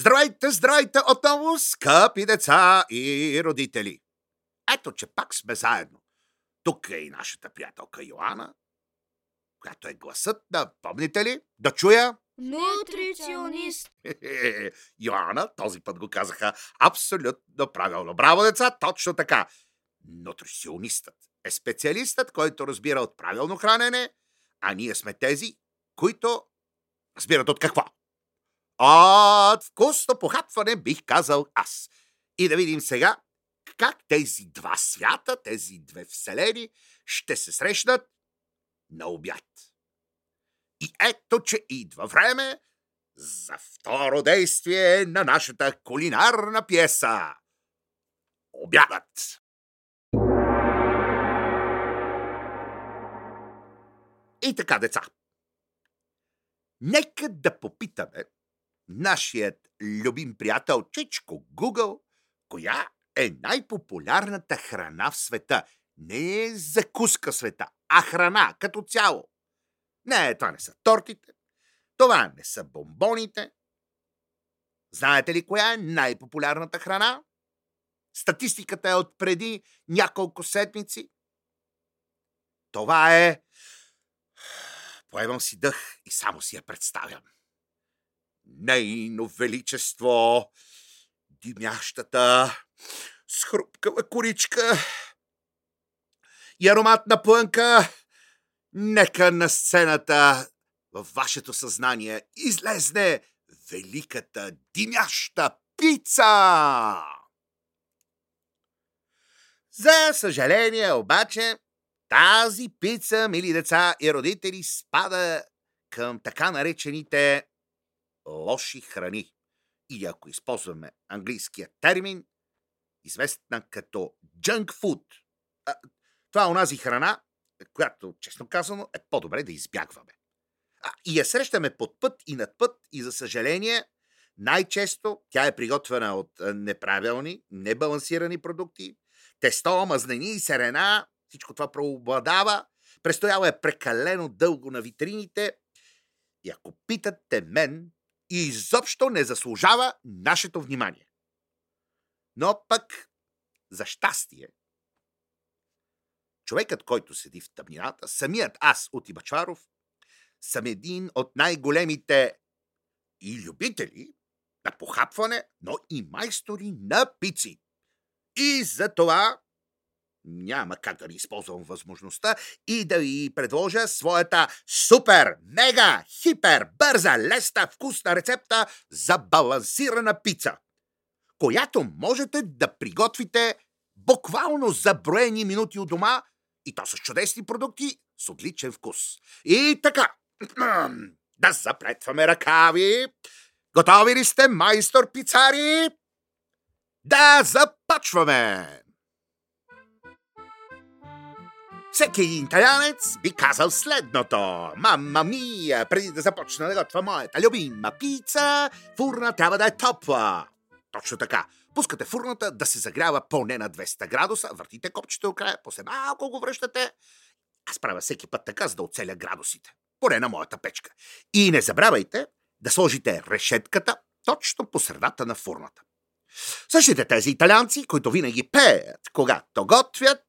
Здравейте, здравейте отново, скъпи деца и родители! Ето, че пак сме заедно. Тук е и нашата приятелка Йоана, която е гласът на, помните ли, да чуя? Нутриционист. Йоана, този път го казаха абсолютно правилно. Браво, деца, точно така. Нутриционистът е специалистът, който разбира от правилно хранене, а ние сме тези, които разбират от какво. От вкусно похапване бих казал аз. И да видим сега как тези два свята, тези две вселени ще се срещнат на обяд. И ето, че идва време за второ действие на нашата кулинарна пиеса. Обядът! И така, деца. Нека да попитаме нашият любим приятел Чичко Google, коя е най-популярната храна в света. Не е закуска света, а храна като цяло. Не, това не са тортите, това не са бомбоните. Знаете ли коя е най-популярната храна? Статистиката е от преди няколко седмици. Това е... Поемам си дъх и само си я представям. Нейно величество, димящата, с хрупкава коричка и ароматна плънка, нека на сцената във вашето съзнание излезне великата димяща пица! За съжаление обаче, тази пица, мили деца и родители, спада към така наречените лоши храни. Или ако използваме английския термин, известна като junk food. Това е онази храна, която, честно казано, е по-добре да избягваме. А, и я срещаме под път и над път и за съжаление, най-често тя е приготвена от неправилни, небалансирани продукти, тесто, мазнини и серена, всичко това преобладава, престоява е прекалено дълго на витрините и ако питате мен, изобщо не заслужава нашето внимание. Но пък, за щастие, човекът, който седи в тъмнината, самият аз от Ибачаров, съм един от най-големите и любители на похапване, но и майстори на пици. И за това няма как да ви използвам възможността и да ви предложа своята супер, мега, хипер, бърза, леста, вкусна рецепта за балансирана пица, която можете да приготвите буквално за броени минути от дома и то с чудесни продукти с отличен вкус. И така, да запретваме ръкави. Готови ли сте, майстор пицари? Да започваме! Всеки италянец би казал следното. Мама мия, преди да започна да готвя моята любима пица, фурна трябва да е топла. Точно така. Пускате фурната да се загрява поне на 200 градуса, въртите копчето края, после малко го връщате. Аз правя всеки път така, за да оцеля градусите. Поне на моята печка. И не забравяйте да сложите решетката точно по средата на фурната. Същите тези италианци, които винаги пеят, когато готвят,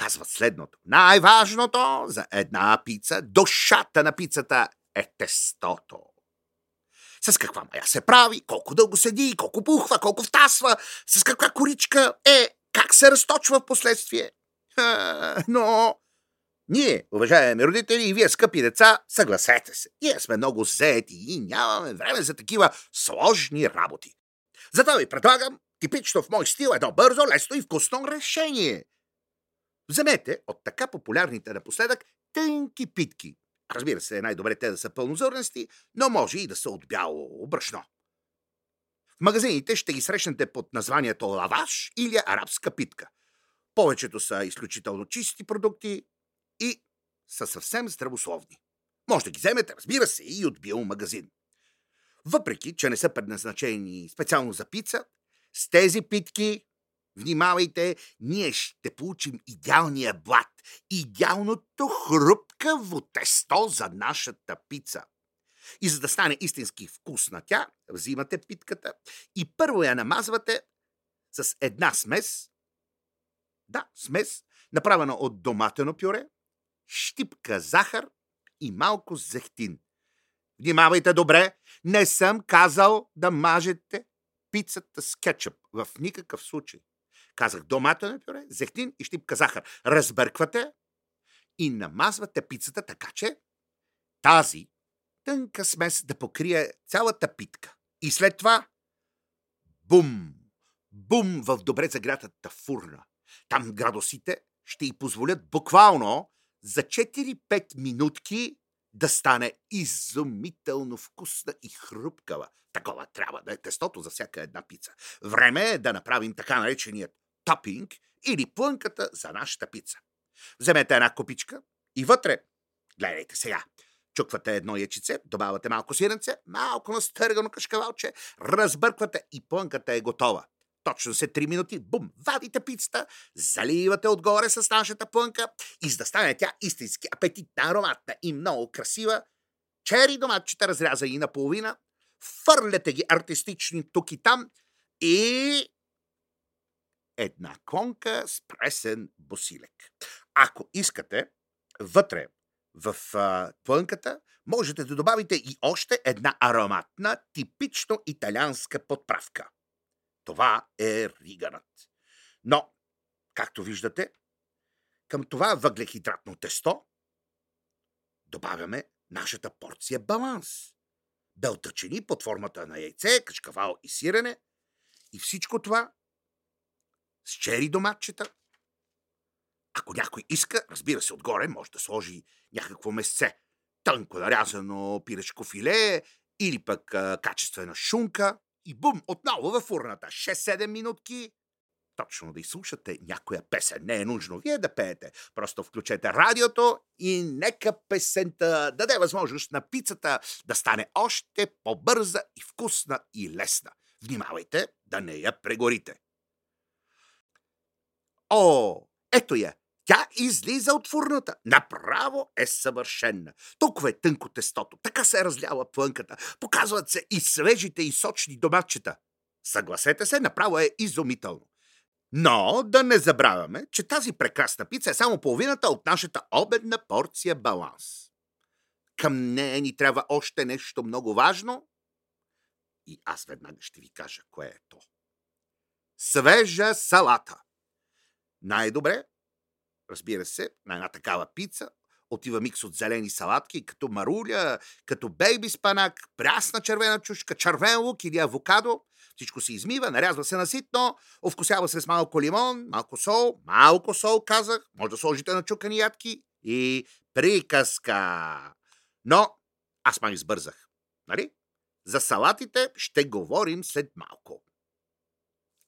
казват следното. Най-важното за една пица, душата на пицата е тестото. С каква мая се прави, колко дълго седи, колко пухва, колко втасва, с каква коричка е, как се разточва в последствие. Но ние, уважаеми родители и вие, скъпи деца, съгласете се. Ние сме много заети и нямаме време за такива сложни работи. Затова ви предлагам типично в мой стил едно бързо, лесно и вкусно решение – Вземете от така популярните напоследък тънки питки. Разбира се, най-добре те да са пълнозърнести, но може и да са от бяло брашно. В магазините ще ги срещнете под названието лаваш или арабска питка. Повечето са изключително чисти продукти и са съвсем здравословни. Може да ги вземете, разбира се, и от биомагазин. Въпреки, че не са предназначени специално за пица, с тези питки Внимавайте, ние ще получим идеалния блат, идеалното хрупкаво тесто за нашата пица. И за да стане истински вкусна тя, взимате питката и първо я намазвате с една смес. Да, смес, направена от доматено пюре, щипка захар и малко зехтин. Внимавайте добре, не съм казал да мажете пицата с кетчъп. В никакъв случай. Казах доматено пюре, зехтин и щипка захар. Разбърквате и намазвате пицата така, че тази тънка смес да покрие цялата питка. И след това бум, бум в добре загрятата фурна. Там градусите ще й позволят буквално за 4-5 минутки да стане изумително вкусна и хрупкава. Такова трябва да е тестото за всяка една пица. Време е да направим така нареченият топинг или плънката за нашата пица. Вземете една копичка и вътре, гледайте сега, чуквате едно ячице, добавяте малко сиренце, малко настъргано кашкавалче, разбърквате и плънката е готова. Точно след 3 минути, бум, вадите пицата, заливате отгоре с нашата плънка и за да стане тя истински апетитна, ароматна и много красива, чери доматчета разрязани наполовина, фърляте ги артистични тук и там и една конка с пресен босилек. Ако искате, вътре в а, плънката можете да добавите и още една ароматна, типично италианска подправка. Това е риганът. Но, както виждате, към това въглехидратно тесто добавяме нашата порция баланс. Белтъчени под формата на яйце, качкавал и сирене и всичко това с чери доматчета. Ако някой иска, разбира се, отгоре може да сложи някакво месце. Тънко нарязано пирешко филе или пък а, качествена шунка. И бум, отново във фурната. 6-7 минутки. Точно да изслушате някоя песен. Не е нужно вие да пеете. Просто включете радиото и нека песента даде възможност на пицата да стане още по-бърза и вкусна и лесна. Внимавайте да не я прегорите. О, ето я! Тя излиза от фурната. Направо е съвършенна. Толкова е тънко тестото. Така се е разляла плънката. Показват се и свежите и сочни доматчета. Съгласете се, направо е изумително. Но да не забравяме, че тази прекрасна пица е само половината от нашата обедна порция баланс. Към нея ни трябва още нещо много важно. И аз веднага ще ви кажа кое е то. Свежа салата. Най-добре, разбира се, на една такава пица отива микс от зелени салатки, като маруля, като бейби спанак, прясна червена чушка, червен лук или авокадо. Всичко се измива, нарязва се наситно, овкусява се с малко лимон, малко сол, малко сол, казах, може да сложите на чукани ядки и приказка. Но аз май избързах, нали? За салатите ще говорим след малко.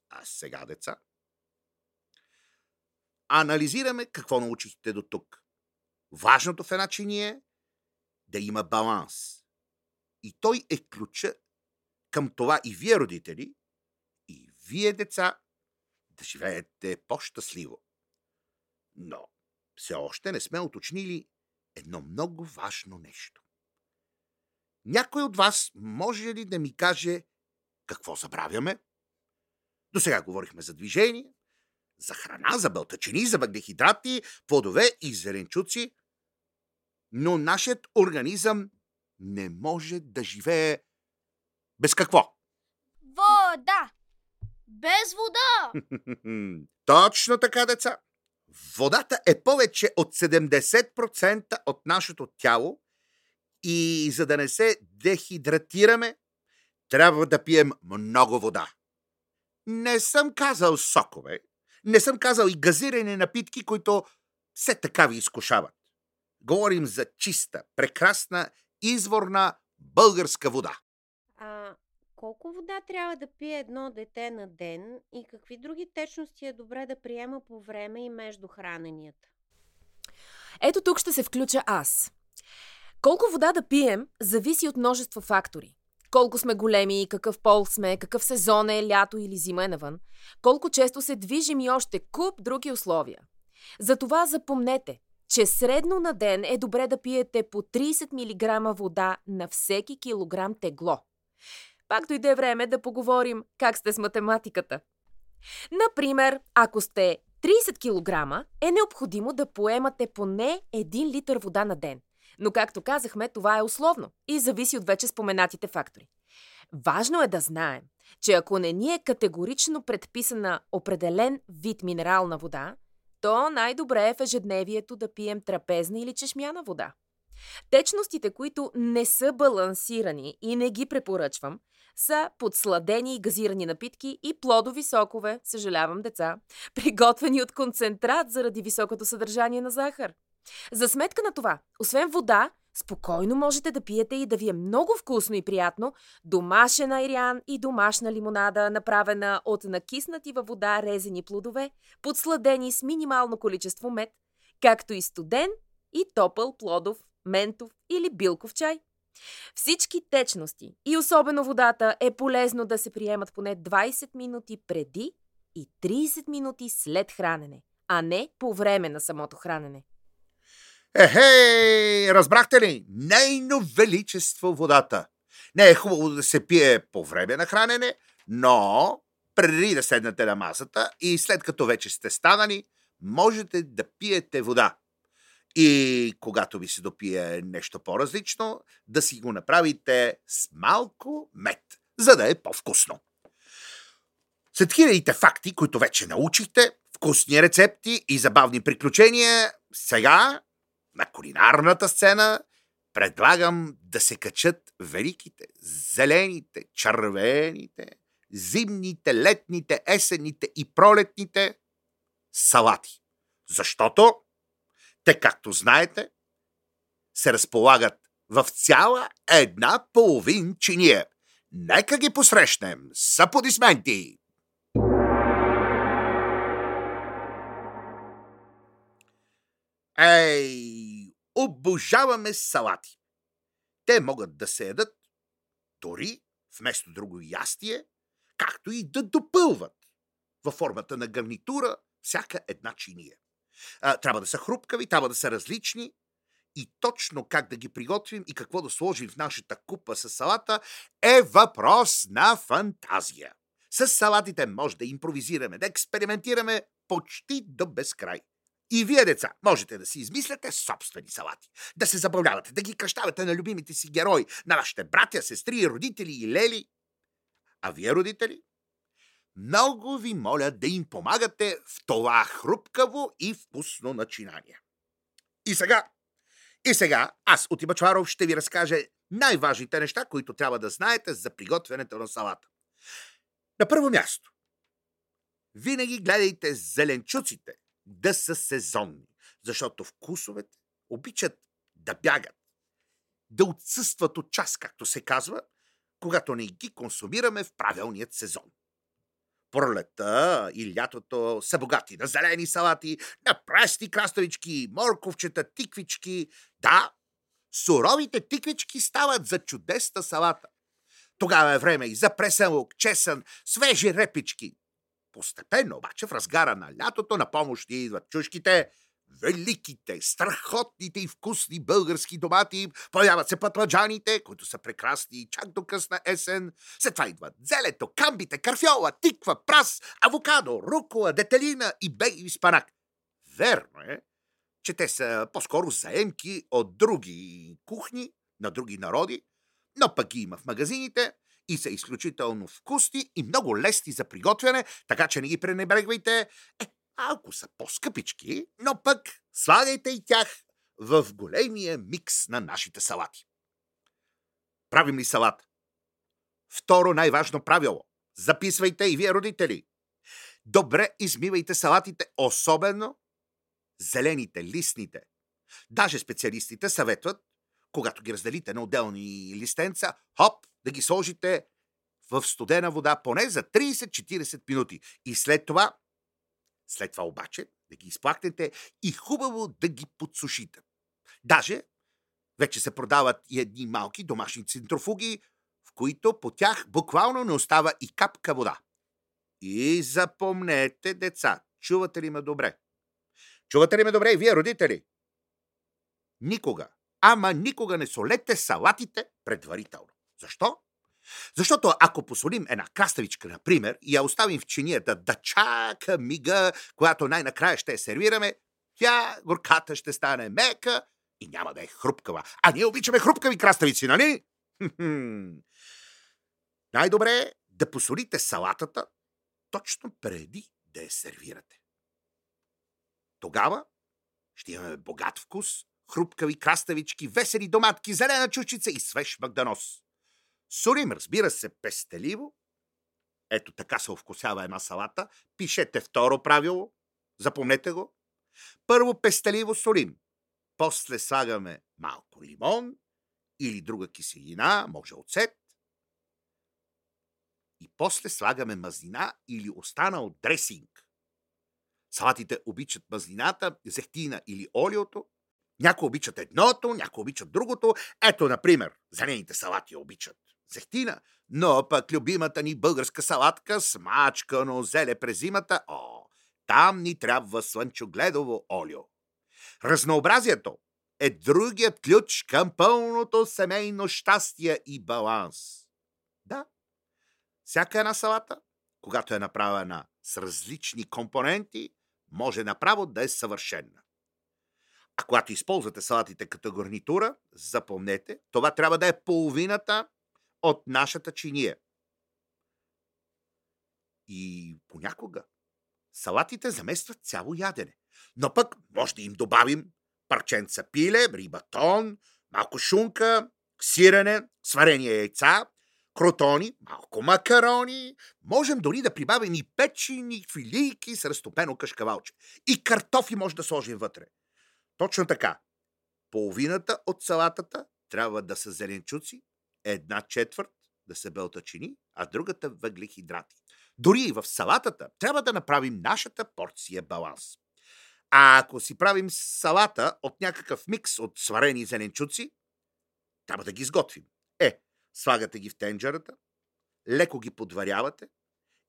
А сега, деца, анализираме какво научихте до тук. Важното в една е да има баланс. И той е ключа към това и вие, родители, и вие, деца, да живеете по-щастливо. Но все още не сме уточнили едно много важно нещо. Някой от вас може ли да ми каже какво забравяме? До сега говорихме за движение, за храна, за бълтачини, за въглехидрати, плодове и зеленчуци, но нашият организъм не може да живее без какво? Вода! Без вода! Точно така, деца. Водата е повече от 70% от нашето тяло и за да не се дехидратираме, трябва да пием много вода. Не съм казал сокове, не съм казал и газирани напитки, които все така ви изкушават. Говорим за чиста, прекрасна, изворна българска вода. А колко вода трябва да пие едно дете на ден и какви други течности е добре да приема по време и между храненията? Ето тук ще се включа аз. Колко вода да пием зависи от множество фактори. Колко сме големи, какъв пол сме, какъв сезон е, лято или зима е навън, колко често се движим и още куп други условия. Затова запомнете, че средно на ден е добре да пиете по 30 мг вода на всеки килограм тегло. Пак дойде време да поговорим как сте с математиката. Например, ако сте 30 кг, е необходимо да поемате поне 1 литър вода на ден. Но както казахме, това е условно и зависи от вече споменатите фактори. Важно е да знаем, че ако не ни е категорично предписана определен вид минерална вода, то най-добре е в ежедневието да пием трапезна или чешмяна вода. Течностите, които не са балансирани и не ги препоръчвам, са подсладени и газирани напитки и плодови сокове, съжалявам деца, приготвени от концентрат заради високото съдържание на захар. За сметка на това, освен вода, спокойно можете да пиете и да ви е много вкусно и приятно домашен айрян и домашна лимонада, направена от накиснати във вода резени плодове, подсладени с минимално количество мед, както и студен и топъл плодов, ментов или билков чай. Всички течности и особено водата е полезно да се приемат поне 20 минути преди и 30 минути след хранене, а не по време на самото хранене. Ехей, разбрахте ли? Нейно величество водата. Не е хубаво да се пие по време на хранене, но преди да седнете на масата и след като вече сте станали, можете да пиете вода. И когато ви се допие нещо по-различно, да си го направите с малко мед, за да е по-вкусно. След хилядите факти, които вече научихте, вкусни рецепти и забавни приключения, сега на кулинарната сцена предлагам да се качат великите, зелените, червените, зимните, летните, есенните и пролетните салати. Защото те, както знаете, се разполагат в цяла една половин чиния. Нека ги посрещнем с аплодисменти! Ей, обожаваме салати. Те могат да се ядат дори вместо друго ястие, както и да допълват във формата на гарнитура всяка една чиния. А, трябва да са хрупкави, трябва да са различни и точно как да ги приготвим и какво да сложим в нашата купа с салата е въпрос на фантазия. С салатите може да импровизираме, да експериментираме почти до безкрай. И вие, деца, можете да си измисляте собствени салати. Да се забавлявате, да ги кръщавате на любимите си герои, на вашите братя, сестри, родители и лели. А вие, родители, много ви моля да им помагате в това хрупкаво и вкусно начинание. И сега, и сега, аз от Имачваров ще ви разкажа най-важните неща, които трябва да знаете за приготвянето на салата. На първо място, винаги гледайте зеленчуците да са сезонни, защото вкусовете обичат да бягат, да отсъстват от час, както се казва, когато не ги консумираме в правилният сезон. Пролета и лятото са богати на зелени салати, на прести краставички, морковчета, тиквички. Да, суровите тиквички стават за чудесна салата. Тогава е време и за пресен чесън, свежи репички. Постепенно обаче в разгара на лятото на помощ идват чушките, великите, страхотните и вкусни български домати, появяват се пътладжаните, които са прекрасни чак до късна есен. След това идват зелето, камбите, карфьола, тиква, прас, авокадо, рукола, детелина и бейби спанак. Верно е, че те са по-скоро заемки от други кухни, на други народи, но пък ги има в магазините и са изключително вкусни и много лесни за приготвяне, така че не ги пренебрегвайте. Е, малко са по-скъпички, но пък слагайте и тях в големия микс на нашите салати. Правим ли салат? Второ най-важно правило. Записвайте и вие, родители. Добре измивайте салатите, особено зелените, листните. Даже специалистите съветват, когато ги разделите на отделни листенца, хоп, да ги сложите в студена вода поне за 30-40 минути. И след това след това обаче да ги изплакнете и хубаво да ги подсушите. Даже вече се продават и едни малки домашни центрофуги, в които по тях буквално не остава и капка вода. И запомнете, деца, чувате ли ме добре? Чувате ли ме добре и вие, родители? никога, ама никога не солете салатите предварително. Защо? Защото ако посолим една краставичка, например, и я оставим в чинията да чака мига, когато най-накрая ще я сервираме, тя горката ще стане мека и няма да е хрупкава. А ние обичаме хрупкави краставици, нали? Най-добре е да посолите салатата точно преди да я сервирате. Тогава ще имаме богат вкус, хрупкави краставички, весели доматки, зелена чучица и свеж магданоз. Сурим, разбира се, пестеливо. Ето така се овкусява една салата. Пишете второ правило. Запомнете го. Първо пестеливо солим. После слагаме малко лимон или друга киселина, може оцет. И после слагаме мазнина или останал дресинг. Салатите обичат мазнината, зехтина или олиото. Някои обичат едното, някои обичат другото. Ето, например, зелените салати обичат зехтина, но пък любимата ни българска салатка, смачкано зеле през зимата, о, там ни трябва слънчогледово олио. Разнообразието е другият ключ към пълното семейно щастие и баланс. Да, всяка една салата, когато е направена с различни компоненти, може направо да е съвършена. А когато използвате салатите като гарнитура, запомнете, това трябва да е половината от нашата чиния. И понякога салатите заместват цяло ядене. Но пък може да им добавим парченца пиле, рибатон, малко шунка, сирене, сварени яйца, кротони, малко макарони. Можем дори да прибавим и печени филийки с разтопено кашкавалче. И картофи може да сложим вътре. Точно така. Половината от салатата трябва да са зеленчуци, една четвърт да са белтачини, а другата въглехидрати. Дори и в салатата трябва да направим нашата порция баланс. А ако си правим салата от някакъв микс от сварени зеленчуци, трябва да ги изготвим. Е, слагате ги в тенджерата, леко ги подварявате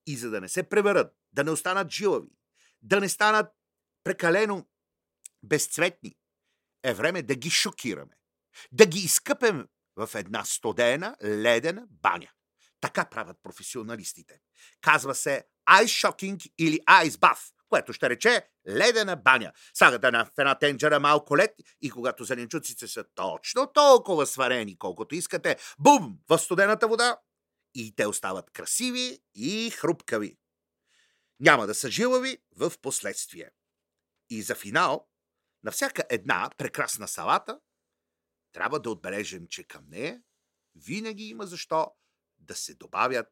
и за да не се превърат, да не останат жилави, да не станат прекалено безцветни, е време да ги шокираме, да ги изкъпем в една студена, ледена баня. Така правят професионалистите. Казва се Ice Shocking или Ice Bath, което ще рече ледена баня. Слагате на, в една тенджера малко лед и когато зеленчуците са точно толкова сварени, колкото искате, бум, в студената вода и те остават красиви и хрупкави. Няма да са жилави в последствие. И за финал, на всяка една прекрасна салата трябва да отбележим, че към нея винаги има защо да се добавят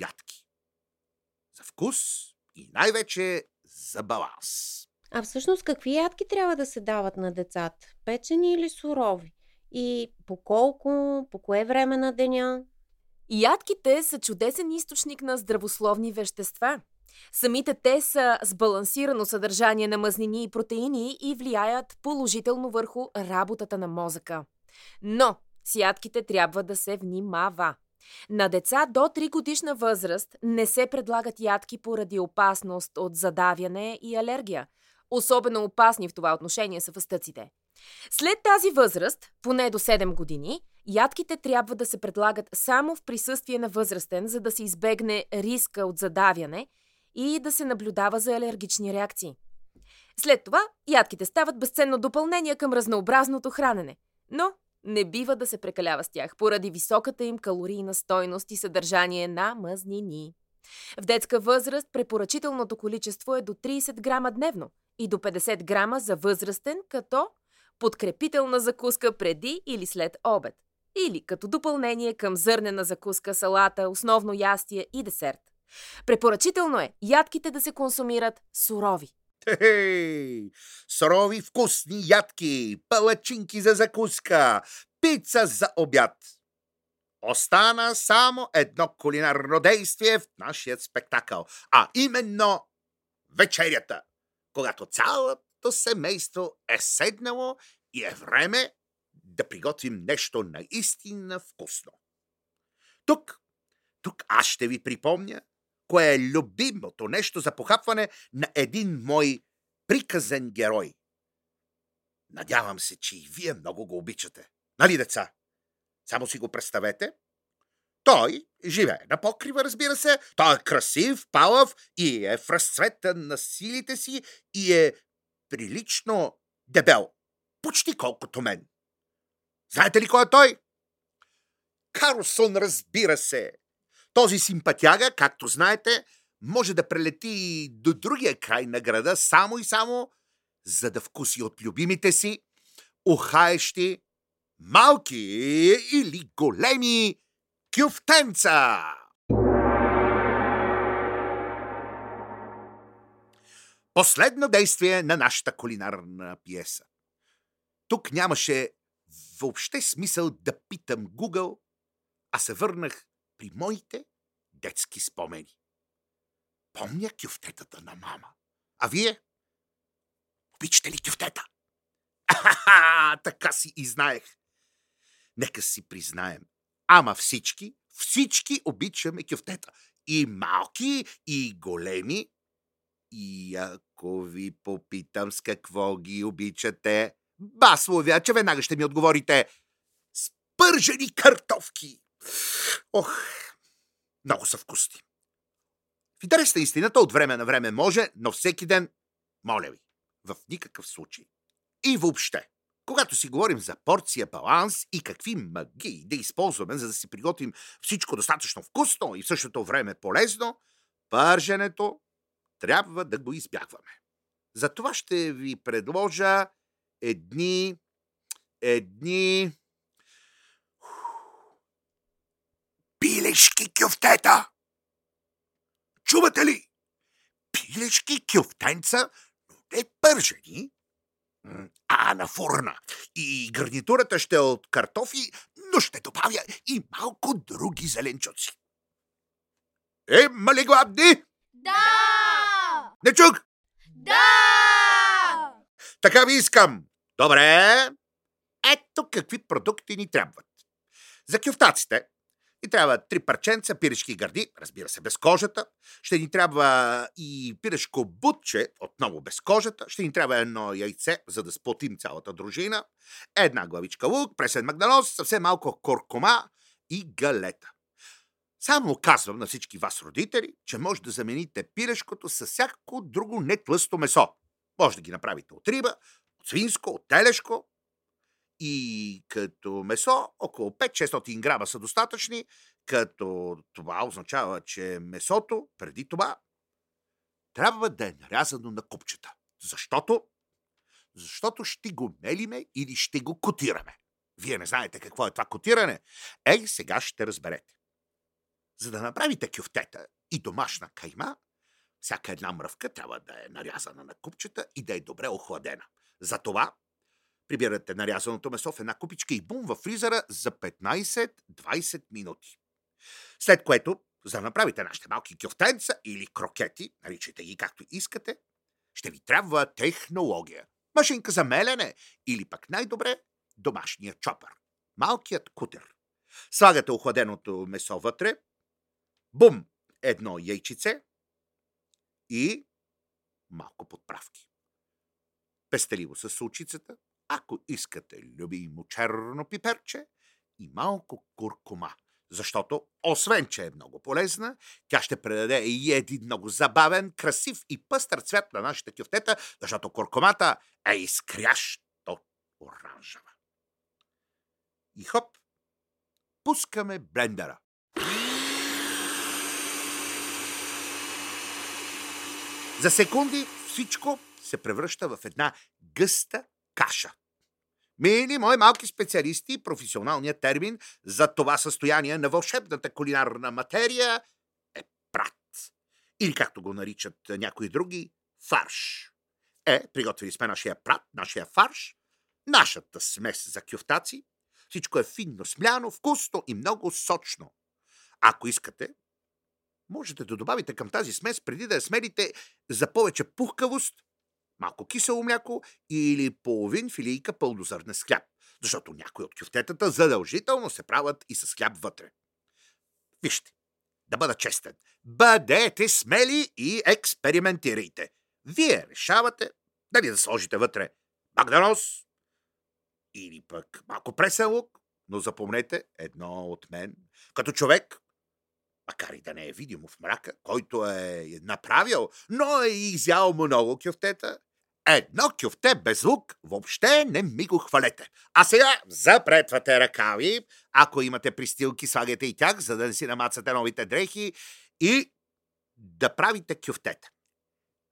ядки. За вкус и най-вече за баланс. А всъщност какви ядки трябва да се дават на децата? Печени или сурови? И по колко, по кое време на деня? Ядките са чудесен източник на здравословни вещества. Самите те са с балансирано съдържание на мазнини и протеини и влияят положително върху работата на мозъка. Но с ядките трябва да се внимава. На деца до 3 годишна възраст не се предлагат ядки поради опасност от задавяне и алергия. Особено опасни в това отношение са фъстъците. След тази възраст, поне до 7 години, ядките трябва да се предлагат само в присъствие на възрастен, за да се избегне риска от задавяне и да се наблюдава за алергични реакции. След това ядките стават безценно допълнение към разнообразното хранене, но не бива да се прекалява с тях поради високата им калорийна стойност и съдържание на мазнини. В детска възраст препоръчителното количество е до 30 грама дневно и до 50 грама за възрастен, като подкрепителна закуска преди или след обед. Или като допълнение към зърнена закуска, салата, основно ястие и десерт. Препоръчително е ядките да се консумират сурови. Хей! Сурови вкусни ядки, палачинки за закуска, пица за обяд. Остана само едно кулинарно действие в нашия спектакъл, а именно вечерята, когато цялото семейство е седнало и е време да приготвим нещо наистина вкусно. Тук, тук аз ще ви припомня кое е любимото нещо за похапване на един мой приказен герой. Надявам се, че и вие много го обичате. Нали, деца? Само си го представете. Той живее на покрива, разбира се. Той е красив, палав и е в разцвета на силите си и е прилично дебел. Почти колкото мен. Знаете ли кой е той? Карлсон, разбира се. Този симпатяга, както знаете, може да прелети до другия край на града само и само, за да вкуси от любимите си, ухаещи, малки или големи кюфтенца. Последно действие на нашата кулинарна пиеса. Тук нямаше въобще смисъл да питам Google, а се върнах при моите детски спомени. Помня кюфтетата на мама. А вие? Обичате ли кюфтета? Ахаха, така си и знаех. Нека си признаем. Ама всички, всички обичаме кюфтета. И малки, и големи. И ако ви попитам с какво ги обичате, басловя, че веднага ще ми отговорите с пържени картофки. Ох, много са вкусни. В интерес на истината от време на време може, но всеки ден, моля ви, в никакъв случай. И въобще, когато си говорим за порция баланс и какви магии да използваме, за да си приготвим всичко достатъчно вкусно и в същото време полезно, пърженето трябва да го избягваме. Затова ще ви предложа едни, едни пилешки кюфтета. Чувате ли? Пилешки кюфтенца, но не пържени, а на фурна. И гарнитурата ще е от картофи, но ще добавя и малко други зеленчуци. Е, мали гладни? Да! Не чук! Да! Така ви искам. Добре. Ето какви продукти ни трябват. За кюфтаците ни трябва три парченца пирешки гърди, разбира се, без кожата. Ще ни трябва и пирешко бутче, отново без кожата. Ще ни трябва едно яйце, за да сплотим цялата дружина. Една главичка лук, пресен магданоз, съвсем малко куркума и галета. Само казвам на всички вас, родители, че може да замените пирешкото с всяко друго нетлъсто месо. Може да ги направите от риба, от свинско, от телешко. И като месо, около 5-600 грама са достатъчни, като това означава, че месото преди това трябва да е нарязано на купчета. Защото? Защото ще го мелиме или ще го котираме. Вие не знаете какво е това котиране? Ей, сега ще разберете. За да направите кюфтета и домашна кайма, всяка една мръвка трябва да е нарязана на купчета и да е добре охладена. Затова прибирате нарязаното месо в една купичка и бум във фризера за 15-20 минути. След което, за да направите нашите малки кюфтенца или крокети, наричайте ги както искате, ще ви трябва технология. Машинка за мелене или пък най-добре домашния чопър. Малкият кутер. Слагате охладеното месо вътре, бум, едно яйчице и малко подправки. Пестеливо с сълчицата, ако искате любимо черно пиперче и малко куркума. Защото, освен, че е много полезна, тя ще предаде и един много забавен, красив и пъстър цвят на нашите кюфтета, защото куркумата е изкрящо оранжева. И хоп, пускаме блендера. За секунди всичко се превръща в една гъста каша. Мили мои малки специалисти, професионалният термин за това състояние на вълшебната кулинарна материя е прат. Или както го наричат някои други, фарш. Е, приготвили сме нашия прат, нашия фарш, нашата смес за кюфтаци. Всичко е финно смляно, вкусно и много сочно. Ако искате, можете да добавите към тази смес, преди да я смелите за повече пухкавост, малко кисело мляко или половин филийка пълнозърнен с хляб, защото някои от кюфтетата задължително се правят и с хляб вътре. Вижте, да бъда честен, бъдете смели и експериментирайте. Вие решавате дали да сложите вътре магданоз, или пък малко пресен лук, но запомнете едно от мен, като човек, макар и да не е видимо в мрака, който е направил, но е изял много кюфтета, едно кюфте без лук въобще не ми го хвалете. А сега запретвате ръкави, ако имате пристилки, слагайте и тях, за да не си намацате новите дрехи и да правите кюфтета.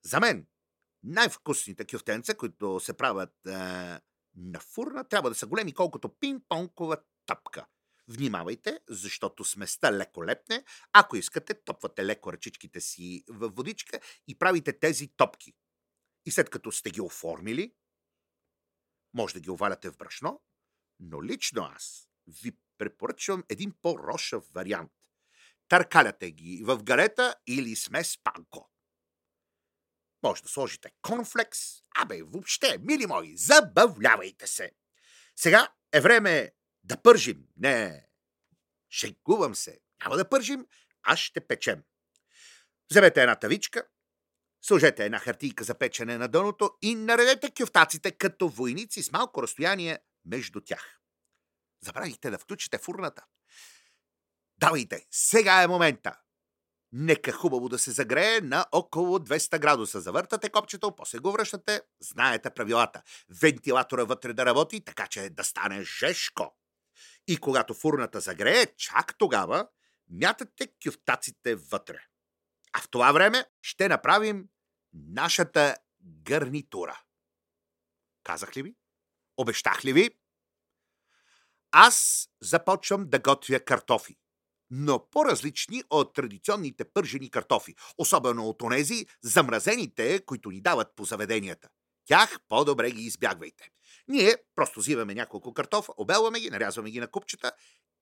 За мен най-вкусните кюфтенца, които се правят е, на фурна, трябва да са големи колкото пинг-понкова тъпка. Внимавайте, защото сместа леко лепне. Ако искате, топвате леко ръчичките си в водичка и правите тези топки. И след като сте ги оформили, може да ги оваляте в брашно, но лично аз ви препоръчвам един по-рошав вариант. Търкаляте ги в гарета или смес панко. Може да сложите конфлекс. Абе, въобще, мили мои, забавлявайте се. Сега е време да пържим. Не, шегувам се. Няма да пържим, аз ще печем. Вземете една тавичка, сложете една хартийка за печене на дъното и наредете кюфтаците като войници с малко разстояние между тях. Забравихте да включите фурната. Давайте, сега е момента. Нека хубаво да се загрее на около 200 градуса. Завъртате копчето, после го връщате. Знаете правилата. Вентилатора вътре да работи, така че да стане жешко. И когато фурната загрее, чак тогава мятате кюфтаците вътре. А в това време ще направим нашата гарнитура. Казах ли ви? Обещах ли ви? Аз започвам да готвя картофи но по-различни от традиционните пържени картофи, особено от онези замразените, които ни дават по заведенията. Тях по-добре ги избягвайте. Ние просто взимаме няколко картофа, обелваме ги, нарязваме ги на купчета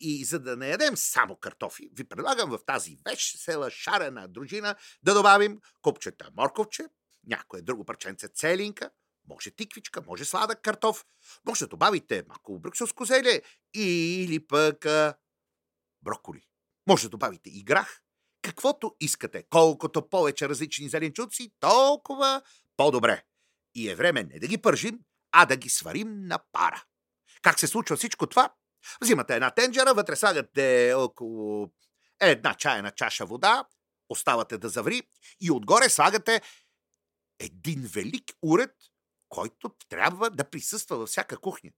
и за да не ядем само картофи, ви предлагам в тази весела шарена дружина да добавим купчета морковче, някое друго парченце целинка, може тиквичка, може сладък картоф, може да добавите малко брюкселско зеле или пък а, броколи. Може да добавите и грах, каквото искате. Колкото повече различни зеленчуци, толкова по-добре. И е време не да ги пържим, а да ги сварим на пара. Как се случва всичко това? Взимате една тенджера, вътре слагате около една чайна чаша вода, оставате да заври и отгоре слагате един велик уред, който трябва да присъства във всяка кухня.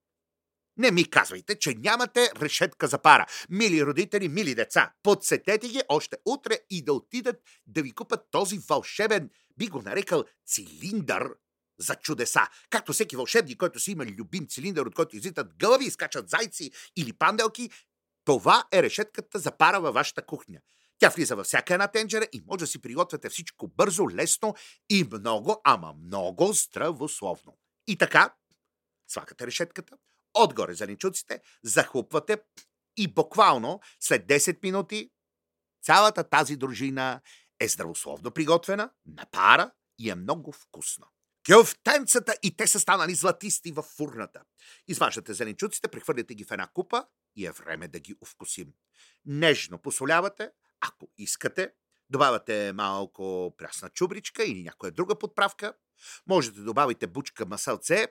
Не ми казвайте, че нямате решетка за пара. Мили родители, мили деца, подсетете ги още утре и да отидат да ви купат този вълшебен, би го нарекал цилиндър за чудеса. Както всеки вълшебник, който си има любим цилиндър, от който излитат гълъби, изкачат зайци или панделки, това е решетката за пара във вашата кухня. Тя влиза във всяка една тенджера и може да си приготвяте всичко бързо, лесно и много, ама много здравословно. И така, слагате решетката, отгоре зеленчуците, захлупвате и буквално след 10 минути цялата тази дружина е здравословно приготвена, на пара и е много вкусна. Кюфтенцата и те са станали златисти във фурната. Изваждате зеленчуците, прехвърляте ги в една купа и е време да ги овкусим. Нежно посолявате, ако искате, добавяте малко прясна чубричка или някоя друга подправка. Можете да добавите бучка масълце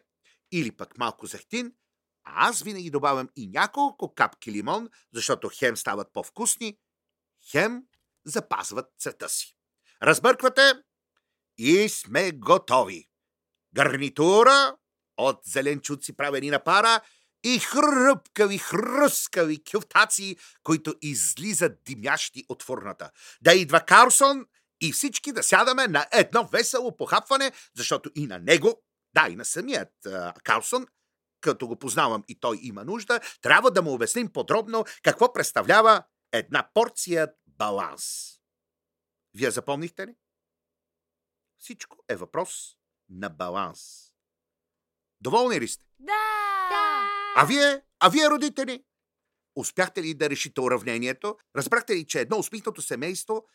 или пък малко захтин а аз винаги добавям и няколко капки лимон, защото хем стават по-вкусни, хем запазват цвета си. Разбърквате и сме готови. Гарнитура от зеленчуци правени на пара и хръпкави, хръскави кюфтаци, които излизат димящи от фурната. Да идва Карсон и всички да сядаме на едно весело похапване, защото и на него, да, и на самият uh, Карлсон, като го познавам и той има нужда, трябва да му обясним подробно какво представлява една порция баланс. Вие запомнихте ли? Всичко е въпрос на баланс. Доволни ли сте? Да! да! А вие? А вие, родители? Успяхте ли да решите уравнението? Разбрахте ли, че едно усмихнато семейство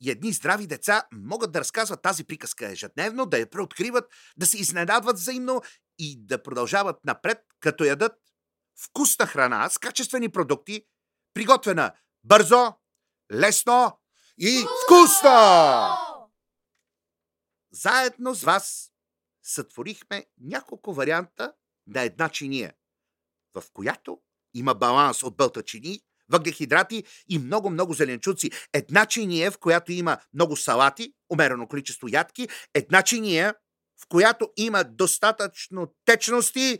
и едни здрави деца могат да разказват тази приказка ежедневно, да я преоткриват, да се изненадват взаимно и да продължават напред, като ядат вкусна храна с качествени продукти, приготвена бързо, лесно и вкусно! Заедно с вас сътворихме няколко варианта на една чиния. в която има баланс от бълтачини, въглехидрати и много-много зеленчуци. Една чиния, в която има много салати, умерено количество ядки. Една чиния, в която има достатъчно течности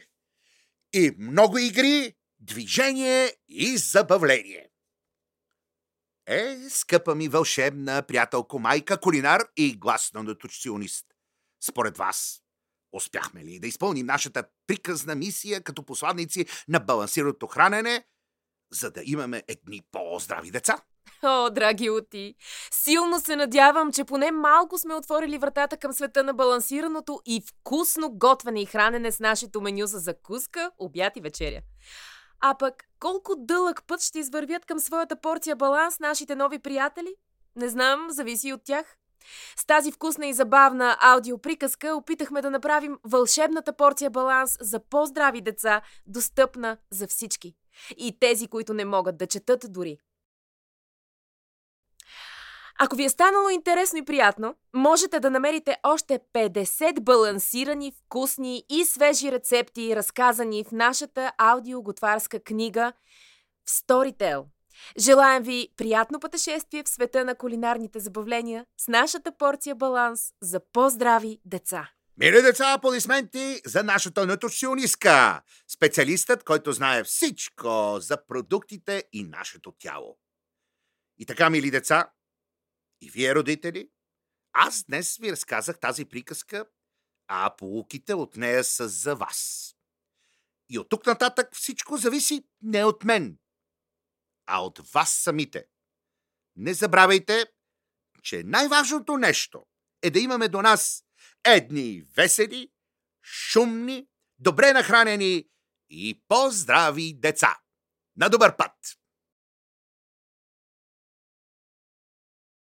и много игри, движение и забавление. Е, скъпа ми вълшебна приятелко майка, кулинар и гласно нутриционист. Според вас, успяхме ли да изпълним нашата приказна мисия като посланници на балансираното хранене, за да имаме едни по-здрави деца? О, драги Ути! Силно се надявам, че поне малко сме отворили вратата към света на балансираното и вкусно готвене и хранене с нашето меню за закуска, обяд и вечеря. А пък колко дълъг път ще извървят към своята порция баланс нашите нови приятели? Не знам, зависи от тях. С тази вкусна и забавна аудиоприказка опитахме да направим вълшебната порция баланс за по-здрави деца достъпна за всички. И тези, които не могат да четат дори. Ако ви е станало интересно и приятно, можете да намерите още 50 балансирани, вкусни и свежи рецепти, разказани в нашата аудиоготварска книга в Storytel. Желаем ви приятно пътешествие в света на кулинарните забавления с нашата порция баланс за по-здрави деца. Мили деца, аплодисменти за нашата нутриционистка, специалистът, който знае всичко за продуктите и нашето тяло. И така, мили деца, и вие, родители, аз днес ви разказах тази приказка, а полуките от нея са за вас. И от тук нататък всичко зависи не от мен, а от вас самите. Не забравяйте, че най-важното нещо е да имаме до нас едни весели, шумни, добре нахранени и по-здрави деца. На добър път!